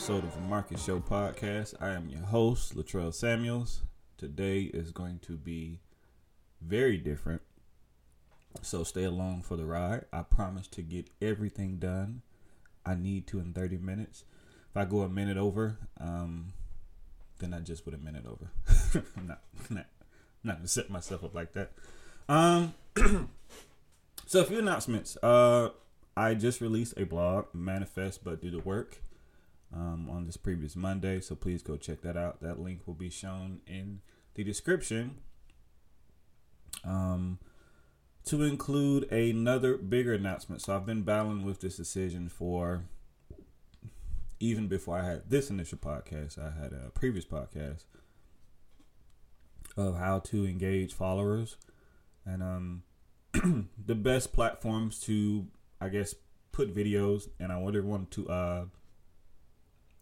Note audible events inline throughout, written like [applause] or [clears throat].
Episode of the Marques Show Podcast. I am your host, Latrelle Samuels. Today is going to be very different. So stay along for the ride. I promise to get everything done I need to in 30 minutes. If I go a minute over, um, then I just put a minute over. [laughs] I'm not, not, not gonna set myself up like that. Um, [clears throat] so a few announcements. Uh, I just released a blog, Manifest But Do the Work, um, on this previous Monday. So please go check that out. That link will be shown in the description. Um, to include another bigger announcement. So I've been battling with this decision for even before I had this initial podcast. I had a previous podcast of how to engage followers and um [clears throat] the best platforms to I guess put videos and I wanted one to uh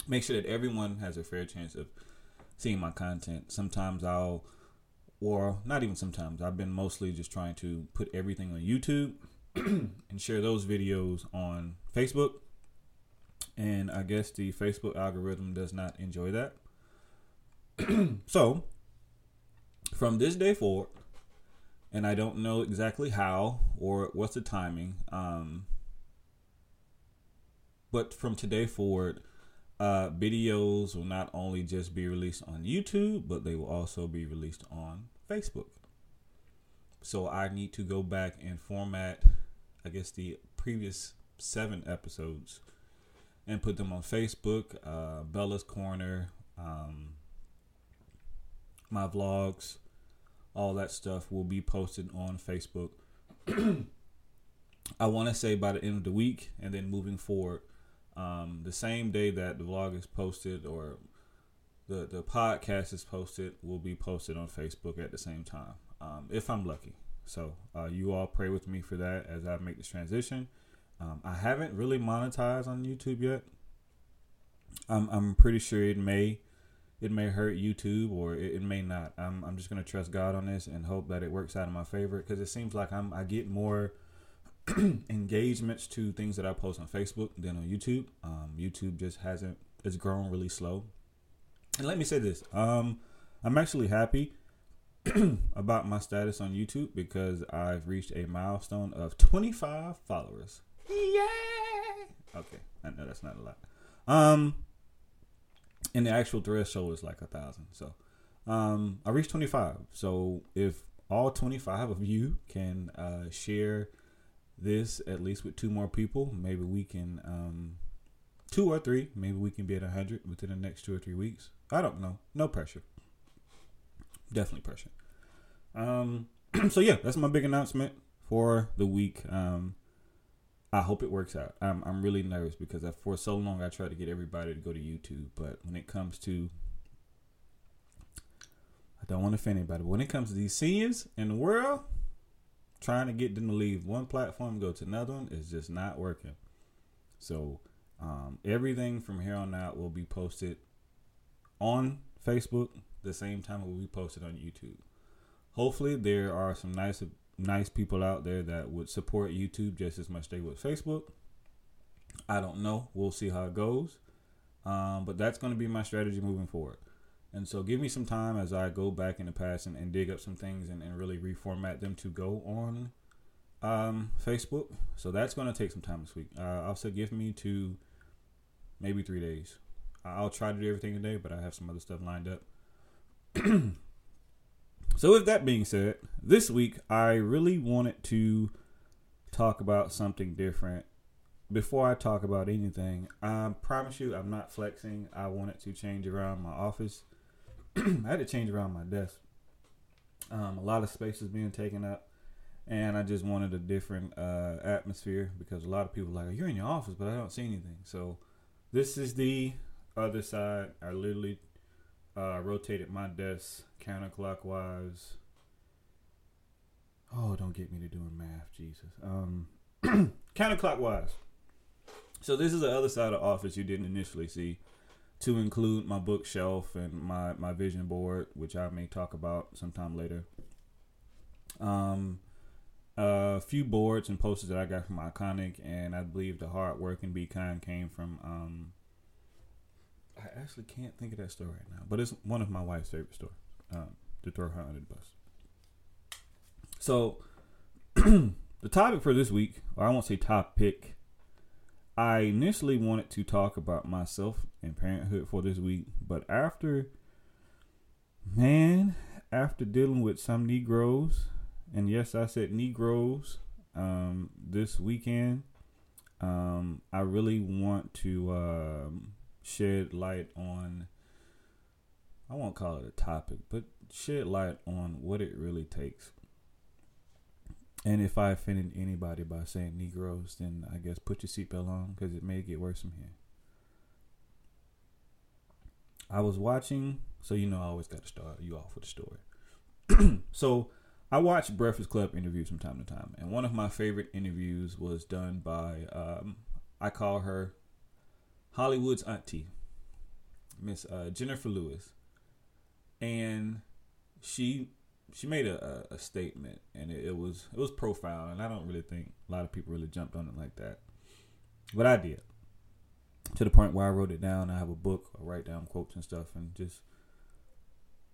make sure that everyone has a fair chance of seeing my content. Sometimes I'll or not even sometimes. I've been mostly just trying to put everything on YouTube [clears throat] and share those videos on Facebook. And I guess the Facebook algorithm does not enjoy that. [clears throat] so, from this day forward, and I don't know exactly how or what's the timing. Um, but from today forward, uh, videos will not only just be released on YouTube, but they will also be released on Facebook. So I need to go back and format, I guess, the previous seven episodes and put them on Facebook, uh, Bella's Corner, um, my vlogs, all that stuff will be posted on Facebook. [clears throat] I want to say by the end of the week, and then moving forward, um, the same day that the vlog is posted or the the podcast is posted, will be posted on Facebook at the same time, um, if I'm lucky. So uh, you all pray with me for that as I make this transition. Um, I haven't really monetized on YouTube yet. I'm I'm pretty sure it may it may hurt YouTube or it, it may not. I'm I'm just gonna trust God on this and hope that it works out in my favor because it seems like I'm I get more [clears throat] engagements to things that I post on Facebook than on YouTube. Um, YouTube just hasn't it's grown really slow. And let me say this, um, I'm actually happy [clears throat] about my status on YouTube because I've reached a milestone of 25 followers. Yay! Okay, I know that's not a lot. Um, and the actual threshold is like a thousand. So, um, I reached 25. So if all 25 of you can uh, share this at least with two more people, maybe we can, um, two or three, maybe we can be at 100 within the next two or three weeks. I don't know. No pressure. Definitely pressure. Um, [clears throat] so yeah, that's my big announcement for the week. Um, I hope it works out. I'm I'm really nervous because I, for so long I tried to get everybody to go to YouTube, but when it comes to I don't want to offend anybody, but when it comes to these seniors in the world, trying to get them to leave one platform go to another one is just not working. So um, everything from here on out will be posted on Facebook, the same time it will be posted on YouTube. Hopefully, there are some nice nice people out there that would support YouTube just as much as they would Facebook. I don't know. We'll see how it goes. Um, but that's going to be my strategy moving forward. And so give me some time as I go back in the past and, and dig up some things and, and, really reformat them to go on um, Facebook. So that's going to take some time this week. Uh, give me to maybe three days. I'll try to do everything today, but I have some other stuff lined up. [clears throat] so with that being said, this week I really wanted to talk about something different. Before I talk about anything, I promise you I'm not flexing. I wanted to change around my office. [clears throat] I had to change around my desk. Um, a lot of space is being taken up and I just wanted a different uh, atmosphere because a lot of people are like you're in your office, but I don't see anything. So this is the other side. I literally uh, rotated my desk counterclockwise. Oh, don't get me to doing math, Jesus. Um, [clears throat] counterclockwise. So this is the other side of office you didn't initially see, to include my bookshelf and my my vision board, which I may talk about sometime later. Um, a few boards and posters that I got from Iconic, and I believe the hard work and be kind came from. Um, I actually can't think of that store right now, but it's one of my wife's favorite stores. Um, to throw her under the bus. So, [clears throat] the topic for this week, or I won't say topic. I initially wanted to talk about myself and parenthood for this week, but after, man, after dealing with some Negroes and yes, I said Negroes um, this weekend. Um, I really want to um, shed light on. I won't call it a topic, but shed light on what it really takes. And if I offended anybody by saying Negroes, then I guess put your seatbelt on because it may get worse from here. I was watching, so you know I always got to start you off with a story. [clears throat] so I watch Breakfast Club interviews from time to time, and one of my favorite interviews was done by um, I call her Hollywood's auntie, Miss uh, Jennifer Lewis, and she she made a, a, a statement, and it, it, was it was profound, and I don't really think a lot of people really jumped on it like that, but I did to the point where I wrote it down. I have a book, I write down quotes and stuff, and just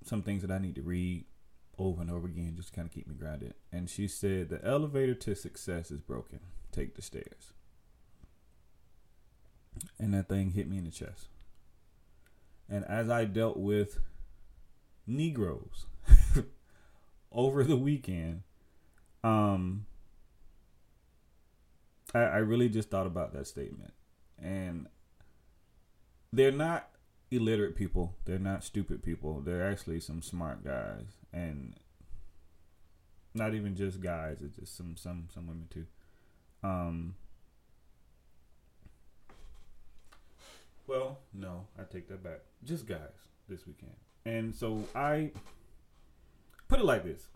some things that I need to read over and over again just to kind of keep me grounded. And she said, The elevator to success is broken. Take the stairs. And that thing hit me in the chest. And as I dealt with Negroes [laughs] over the weekend, um, I, I really just thought about that statement. And they're not illiterate people. They're not stupid people. They're actually some smart guys, and not even just guys. It's just some some some women too. Um. Well, no, I take that back. Just guys this weekend, and so I put it like this.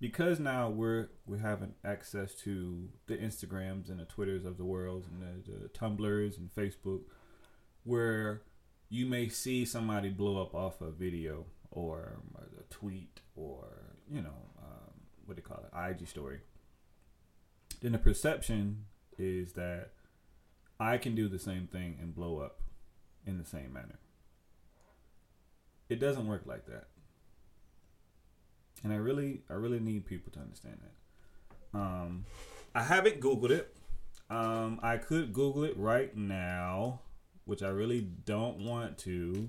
Because now we're we're having access to the Instagrams and the Twitters of the world and the, the Tumblrs and Facebook, where you may see somebody blow up off a video or a tweet or you know um, what do you call it IG story. Then the perception is that I can do the same thing and blow up in the same manner. It doesn't work like that. And I really I really need people to understand that. Um I haven't googled it. Um I could google it right now which I really don't want to.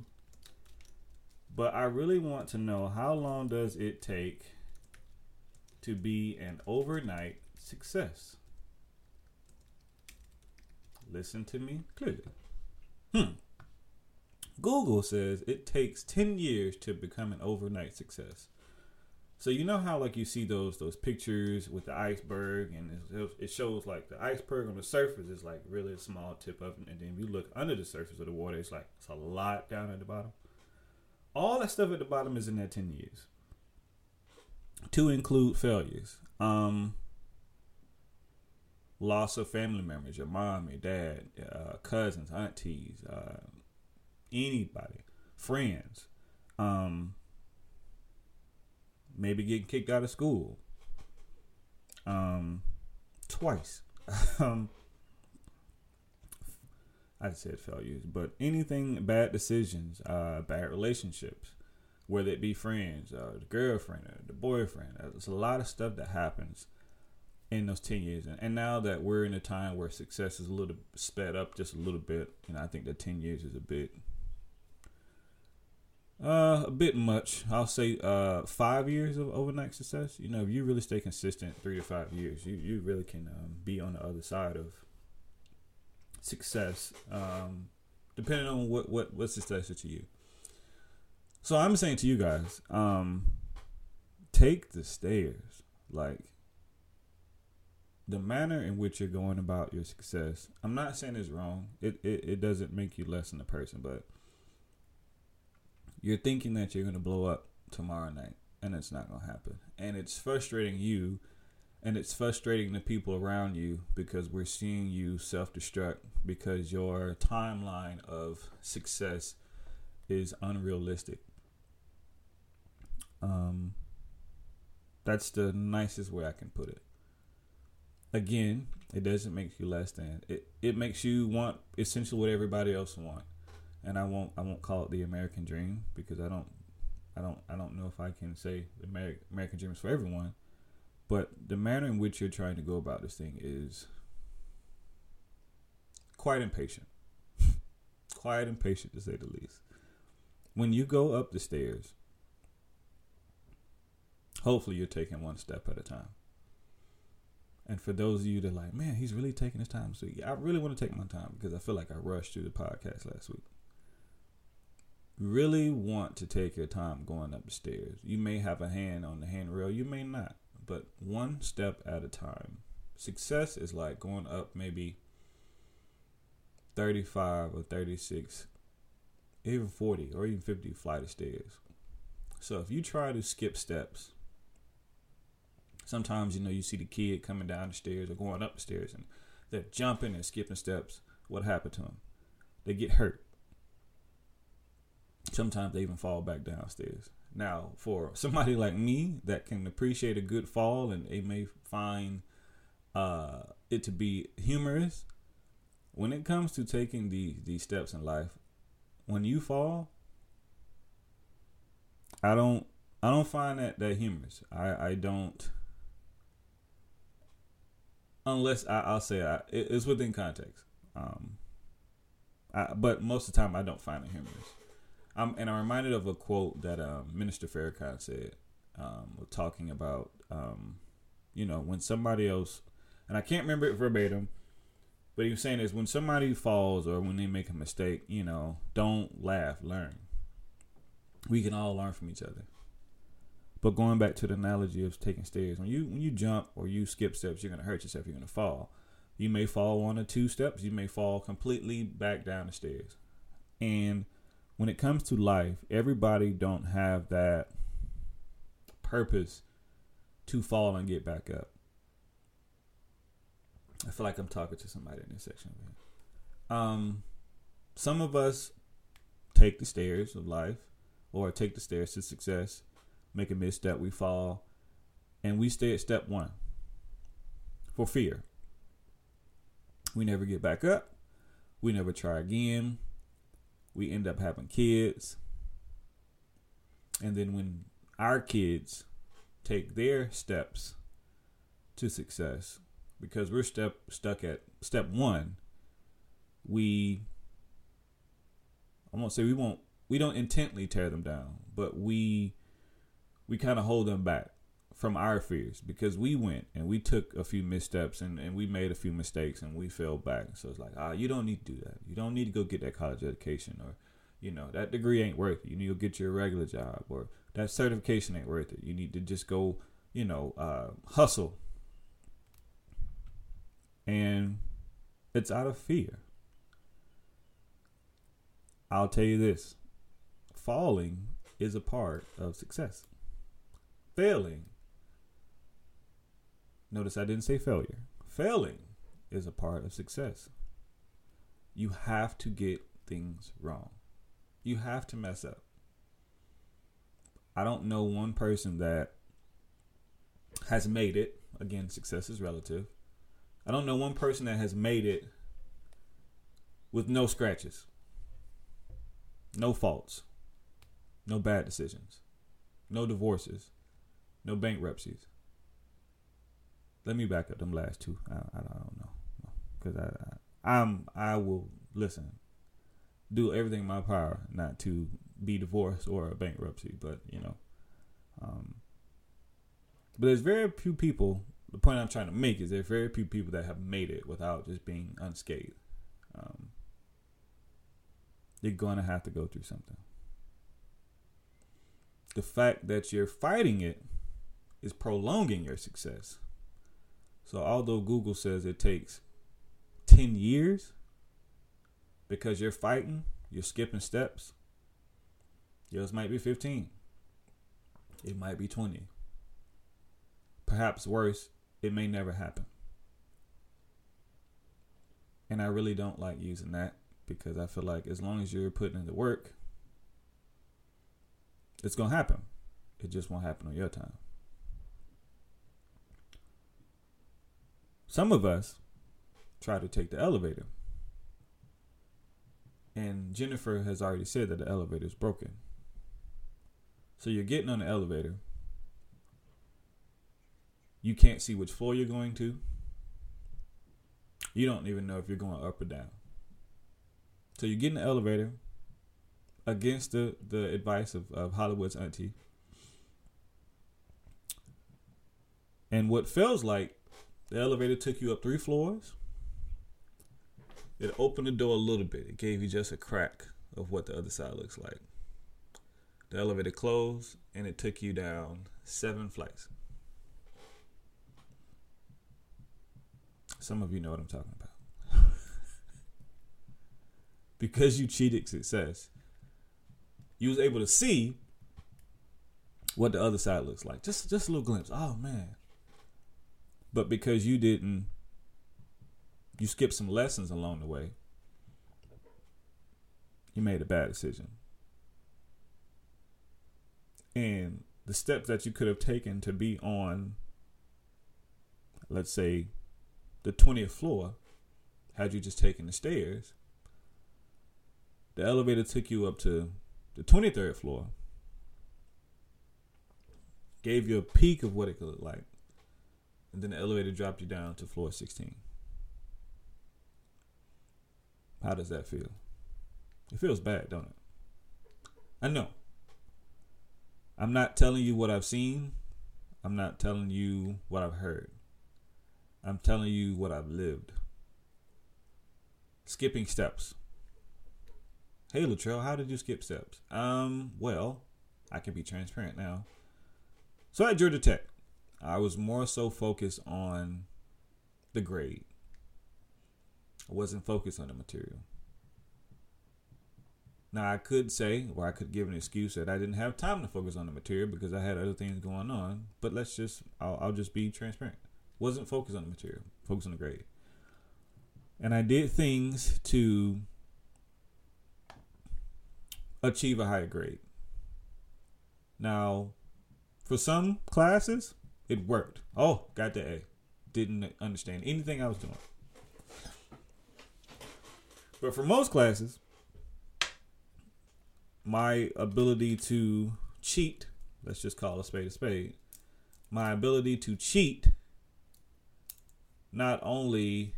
But I really want to know how long does it take to be an overnight success? Listen to me clearly. Hmm. Google says it takes 10 years to become an overnight success. So you know how like you see those those pictures with the iceberg and it shows like the iceberg on the surface is like really a small tip of it, and then you look under the surface of the water, it's like it's a lot down at the bottom. All that stuff at the bottom is in that ten years. To include failures, um, loss of family members, your mom, your dad, uh, cousins, aunties, uh, anybody, friends, um, maybe getting kicked out of school, um, twice. [laughs] um, I said failures, but anything bad decisions, uh, bad relationships, whether it be friends, uh, the girlfriend, or the boyfriend. There's a lot of stuff that happens in those 10 years. And, and now that we're in a time where success is a little sped up just a little bit, and I think that 10 years is a bit uh, a bit much. I'll say uh, five years of overnight success. You know, if you really stay consistent, three to five years, you you really can um, be on the other side of success. Um, depending on what what what success is to you. So I'm saying to you guys, um, take the stairs. Like the manner in which you're going about your success. I'm not saying it's wrong. It it, it doesn't make you less than a person, but you're thinking that you're going to blow up tomorrow night and it's not going to happen. And it's frustrating you and it's frustrating the people around you because we're seeing you self-destruct because your timeline of success is unrealistic. Um that's the nicest way i can put it. Again it doesn't make you less than it it makes you want essentially what everybody else want and I won't I won't call it the American dream because I don't I don't I don't know if I can say the American dream is for everyone, but the manner in which you're trying to go about this thing is quite impatient, [laughs] quite impatient to say the least. When you go up the stairs, hopefully you're taking one step at a time. And for those of you that are like, man, he's really taking his time. So yeah, I really want to take my time because I feel like I rushed through the podcast last week really want to take your time going up the stairs. You may have a hand on the handrail, you may not, but one step at a time. Success is like going up maybe 35 or 36, even 40 or even 50 flight of stairs. So if you try to skip steps, sometimes you know you see the kid coming down the stairs or going up the stairs and they're jumping and skipping steps. What happened to them? They get hurt Sometimes they even fall back downstairs. Now, for somebody like me that can appreciate a good fall and they may find uh, it to be humorous, when it comes to taking the these steps in life, when you fall, I don't I don't find that that humorous. I I don't unless I, will say I, it, it's within context. Um, I, but most of the time I don't find it humorous. And I'm reminded of a quote that um, Minister Farrakhan said, um, talking about, um, you know, when somebody else, and I can't remember it verbatim, but he was saying is when somebody falls or when they make a mistake, you know, don't laugh, learn. We can all learn from each other. But going back to the analogy of taking stairs, when you when you jump or you skip steps, you're gonna hurt yourself. You're gonna fall. You may fall one or two steps. You may fall completely back down the stairs, and when it comes to life, everybody don't have that purpose to fall and get back up. I feel like I'm talking to somebody in this section. Um, some of us take the stairs of life, or take the stairs to success, make a misstep, we fall, and we stay at step one for fear. We never get back up. We never try again we end up having kids. And then when our kids take their steps to success, because we're step stuck at step one, we I won't say we won't we don't intently tear them down, but we we kind of hold them back from our fears because we went and we took a few missteps and, and we made a few mistakes and we fell back. So it's like, ah, you don't need to do that. You don't need to go get that college education or, you know, that degree ain't worth it. You need to get your regular job or that certification ain't worth it. You need to just go, you know, uh, hustle. And it's out of fear. I'll tell you this falling is a part of success. Failing Notice I didn't say failure. Failing is a part of success. You have to get things wrong. You have to mess up. I don't know one person that has made it. Again, success is relative. I don't know one person that has made it with no scratches, no faults, no bad decisions, no divorces, no bankruptcies. Let me back up them last two. I, I don't know because I, I I'm I will listen, do everything in my power not to be divorced or a bankruptcy, but you know, um, but there's very few people. The point I'm trying to make is there's very few people that have made it without just being unscathed. Um, you're gonna have to go through something. The fact that you're fighting it is prolonging your success. So although Google says it takes 10 years because you're fighting, you're skipping steps, yours might be 15. It might be 20. Perhaps worse, it may never happen. And I really don't like using that because I feel like as long as you're putting in the work, it's going to happen. It just won't happen on your time. Some of us try to take the elevator. And Jennifer has already said that the elevator is broken. So you're getting on the elevator. You can't see which floor you're going to. You don't even know if you're going up or down. So you get in the elevator against the, the advice of, of Hollywood's auntie. And what feels like the elevator took you up three floors. It opened the door a little bit. It gave you just a crack of what the other side looks like. The elevator closed and it took you down seven flights. Some of you know what I'm talking about. [laughs] because you cheated success, you was able to see what the other side looks like. Just just a little glimpse. Oh man. But because you didn't you skipped some lessons along the way, you made a bad decision. And the steps that you could have taken to be on let's say the 20th floor had you just taken the stairs the elevator took you up to the 23rd floor gave you a peek of what it could look like and then the elevator dropped you down to floor 16 how does that feel it feels bad don't it i know i'm not telling you what i've seen i'm not telling you what i've heard I'm telling you what I've lived. Skipping steps. Hey Latrelle, how did you skip steps? Um, well, I can be transparent now. So at Georgia Tech, I was more so focused on the grade. I wasn't focused on the material. Now I could say, or I could give an excuse that I didn't have time to focus on the material because I had other things going on. But let's just, I'll, I'll just be transparent. Wasn't focused on the material, focused on the grade. And I did things to achieve a higher grade. Now, for some classes, it worked. Oh, got the A. Didn't understand anything I was doing. But for most classes, my ability to cheat, let's just call a spade a spade, my ability to cheat not only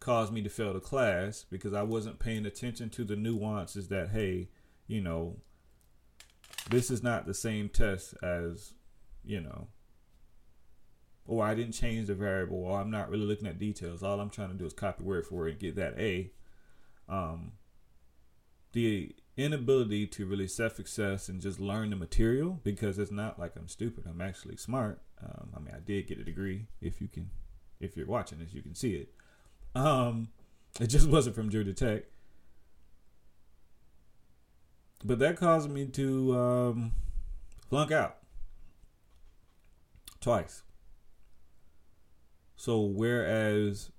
caused me to fail the class because I wasn't paying attention to the nuances that, hey, you know, this is not the same test as, you know, or I didn't change the variable, or I'm not really looking at details. All I'm trying to do is copy word for word and get that A. Um, the inability to really self success and just learn the material because it's not like I'm stupid. I'm actually smart. Um, I mean, I did get a degree, if you can if you're watching this, you can see it. Um, it just [laughs] wasn't from Georgia Tech. But that caused me to um, flunk out twice. So, whereas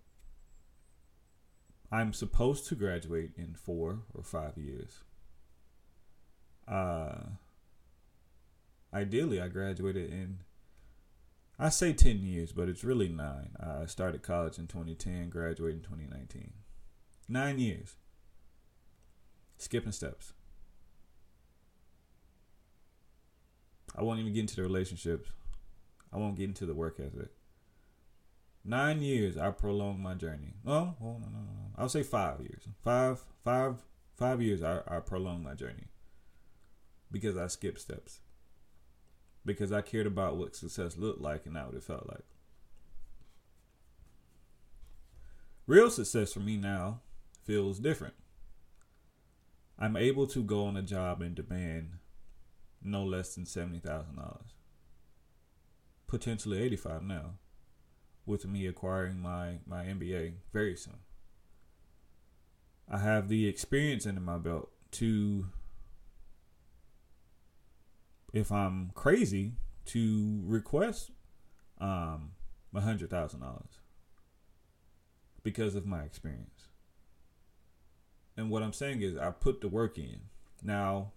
I'm supposed to graduate in four or five years, uh, ideally, I graduated in, I say 10 years, but it's really nine. I started college in 2010, graduated in 2019. Nine years. Skipping steps. I won't even get into the relationships. I won't get into the work ethic. Nine years, I prolonged my journey. Oh, well, no, no, no. I'll say five years. Five, five, five years, I, I prolonged my journey because I skipped steps. Because I cared about what success looked like and not what it felt like. Real success for me now feels different. I'm able to go on a job and demand no less than seventy thousand dollars, potentially eighty-five now, with me acquiring my my MBA very soon. I have the experience under my belt to, if I'm crazy, to request um a hundred thousand dollars because of my experience. And what I'm saying is I put the work in. Now,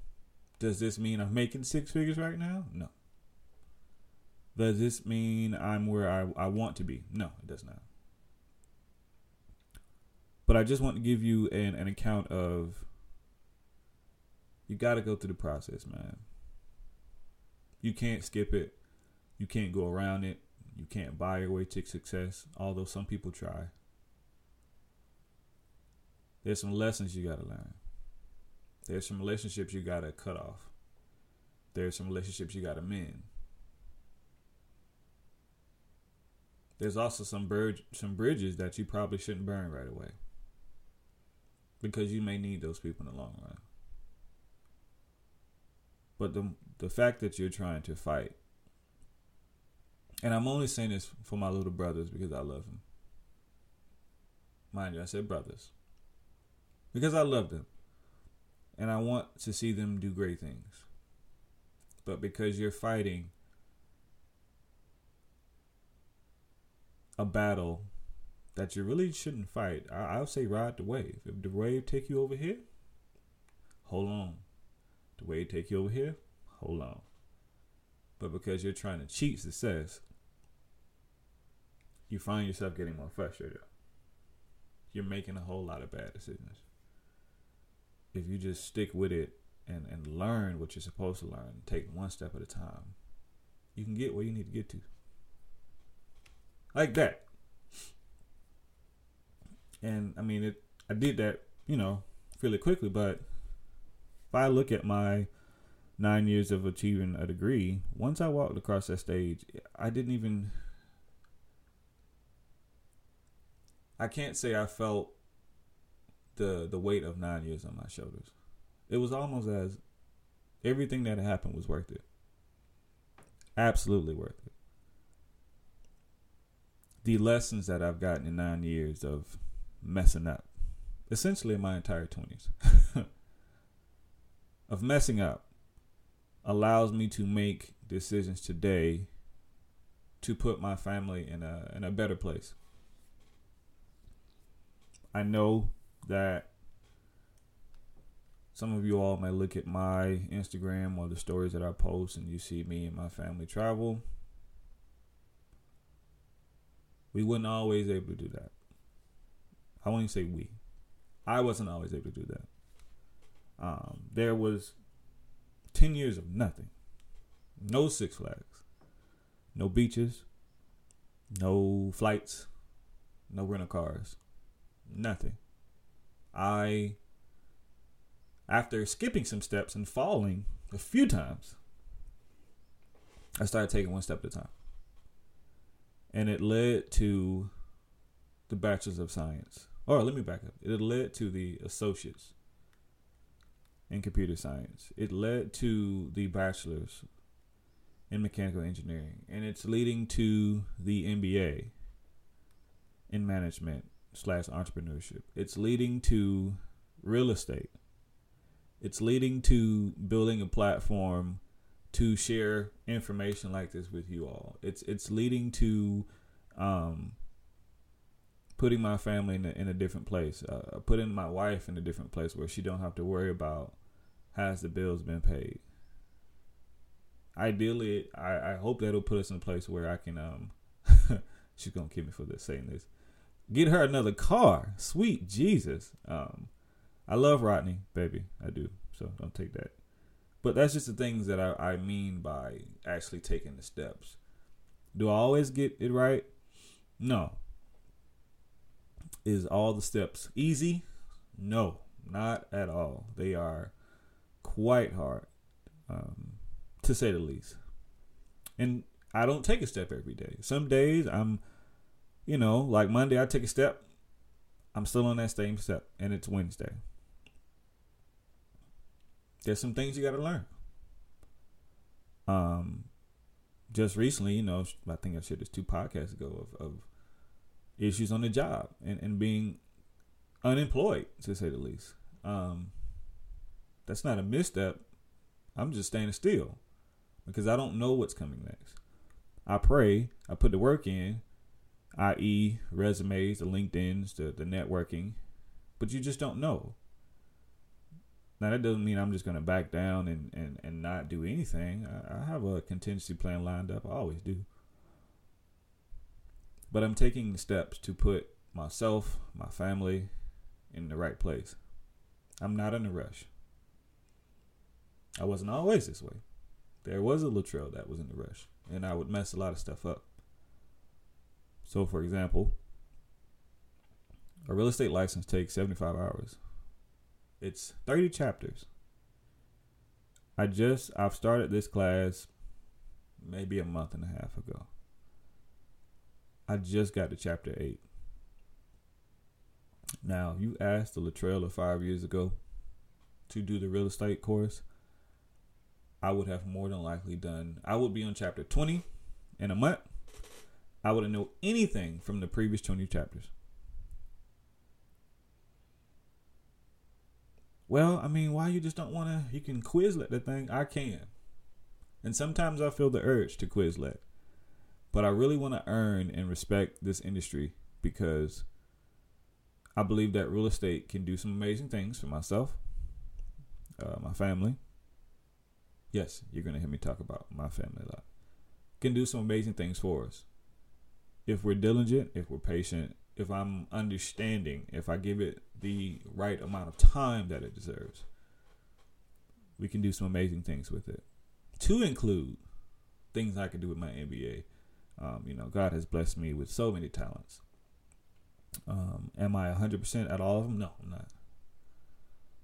does this mean I'm making six figures right now? No. Does this mean I'm where I, I want to be? No, it does not. But I just want to give you an, an account of you got to go through the process, man. You can't skip it. You can't go around it. You can't buy your way to success, although some people try. There's some lessons you got to learn. There's some relationships you got to cut off. There's some relationships you got to mend. There's also some bridge, some bridges that you probably shouldn't burn right away. Because you may need those people in the long run. But the the fact that you're trying to fight and I'm only saying this for my little brothers because I love them. Mind you, I said brothers. Because I love them. And I want to see them do great things. But because you're fighting a battle that you really shouldn't fight, I, will say ride the wave. If the wave take you over here, hold on. The wave take you over here, hold on. But because you're trying to cheat success, you find yourself getting more frustrated. You're making a whole lot of bad decisions. If you just stick with it and, and learn what you're supposed to learn, take one step at a time, you can get where you need to get to. Like that. And I mean it I did that, you know, fairly quickly, but if I look at my nine years of achieving a degree, once I walked across that stage, I didn't even I can't say I felt the the weight of nine years on my shoulders. It was almost as everything that happened was worth it. Absolutely worth it. The lessons that I've gotten in nine years of messing up, essentially my entire twenties, [laughs] of messing up, allows me to make decisions today to put my family in a in a better place. I know that some of you all may look at my Instagram or the stories that I post and you see me and my family travel. We wasn't always able to do that. I won't even say we. I wasn't always able to do that. Um, there was 10 years of nothing. No Six Flags. No beaches. No flights. No rental cars. Nothing. I, after skipping some steps and falling a few times, I started taking one step at a time. And it led to the Bachelor's of Science. Or let me back up. It led to the Associates in Computer Science. It led to the Bachelor's in Mechanical Engineering. And it's leading to the MBA in Management slash entrepreneurship. It's leading to real estate. It's leading to building a platform to share information like this with you all. It's it's leading to um, putting my family in a, in a different place, uh, putting my wife in a different place where she don't have to worry about has the bills been paid? Ideally, I, I hope that'll put us in a place where I can um [laughs] she's gonna kill me for this saying this. Get her another car. Sweet Jesus. Um I love Rodney, baby. I do. So don't take that. But that's just the things that I, I mean by actually taking the steps. Do I always get it right? No. Is all the steps easy? No, not at all. They are quite hard, um, to say the least. And I don't take a step every day. Some days I'm, you know, like Monday I take a step. I'm still on that same step, and it's Wednesday. There's some things you got to learn. Um, just recently, you know, I think I shared this two podcasts ago of, of issues on the job and, and being unemployed, to say the least. Um, that's not a misstep. I'm just standing still because I don't know what's coming next. I pray, I put the work in, i.e., resumes, the LinkedIn's, the, the networking, but you just don't know. Now that doesn't mean I'm just gonna back down and, and, and not do anything. I, I have a contingency plan lined up. I always do. But I'm taking steps to put myself, my family, in the right place. I'm not in a rush. I wasn't always this way. There was a Latrelle that was in a rush, and I would mess a lot of stuff up. So, for example, a real estate license takes 75 hours. It's 30 chapters. I just I've started this class maybe a month and a half ago. I just got to chapter 8. Now, you asked the Latrelle of 5 years ago to do the real estate course, I would have more than likely done. I would be on chapter 20 in a month. I wouldn't know anything from the previous 20 chapters. Well, I mean, why you just don't want to? You can Quizlet the thing. I can, and sometimes I feel the urge to Quizlet, but I really want to earn and respect this industry because I believe that real estate can do some amazing things for myself, uh, my family. Yes, you're gonna hear me talk about my family a lot. Can do some amazing things for us if we're diligent, if we're patient, if I'm understanding, if I give it the right amount of time that it deserves, we can do some amazing things with it. To include things I can do with my MBA. Um, you know, God has blessed me with so many talents. Um, am I 100% at all of them? No, I'm not.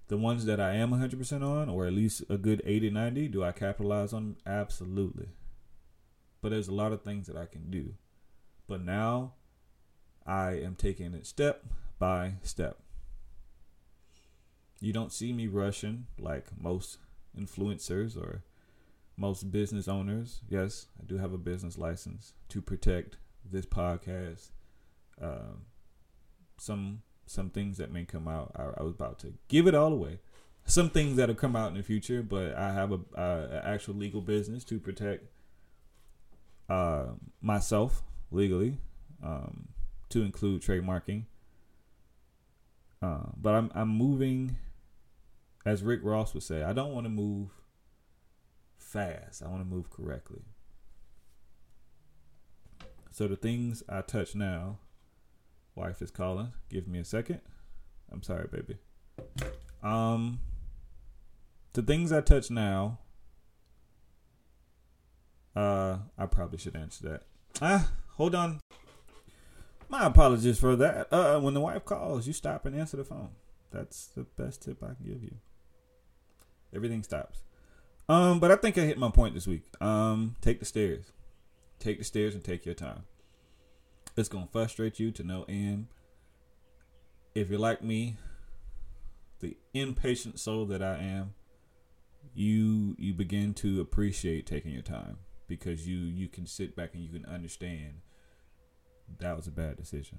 The ones that I am 100% on, or at least a good 80, 90, do I capitalize on? Absolutely. But there's a lot of things that I can do. But now I am taking it step by step. You don't see me rushing like most influencers or most business owners. Yes, I do have a business license to protect this podcast. Um, some some things that may come out. I, I, was about to give it all away. Some things that'll come out in the future, but I have a, actual legal business to protect uh, myself legally. Um, to include trademarking. Uh, but I'm I'm moving, as Rick Ross would say, I don't want to move fast. I want to move correctly. So the things I touch now, wife is calling. Give me a second. I'm sorry, baby. Um, the things I touch now. Uh, I probably should answer that. Ah, hold on. My apologies for that. Uh, when the wife calls, you stop and answer the phone. That's the best tip I can give you. Everything stops. Um, but I think I hit my point this week. Um, take the stairs. Take the stairs and take your time. It's gonna frustrate you to no end. If you're like me, the impatient soul that I am, you you begin to appreciate taking your time because you you can sit back and you can understand that was a bad decision.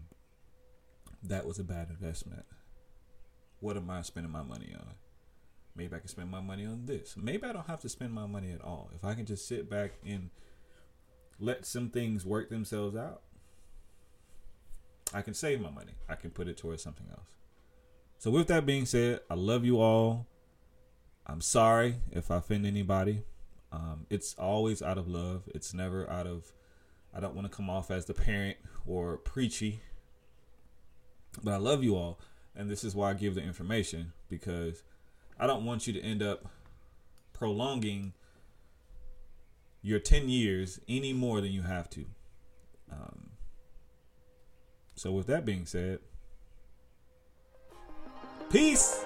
That was a bad investment. What am I spending my money on? Maybe I can spend my money on this. Maybe I don't have to spend my money at all. If I can just sit back and let some things work themselves out, I can save my money. I can put it towards something else. So, with that being said, I love you all. I'm sorry if I offend anybody. Um, it's always out of love. It's never out of. I don't want to come off as the parent or preachy. But I love you all, and this is why I give the information because I don't want you to end up prolonging your 10 years any more than you have to. Um, so, with that being said, peace.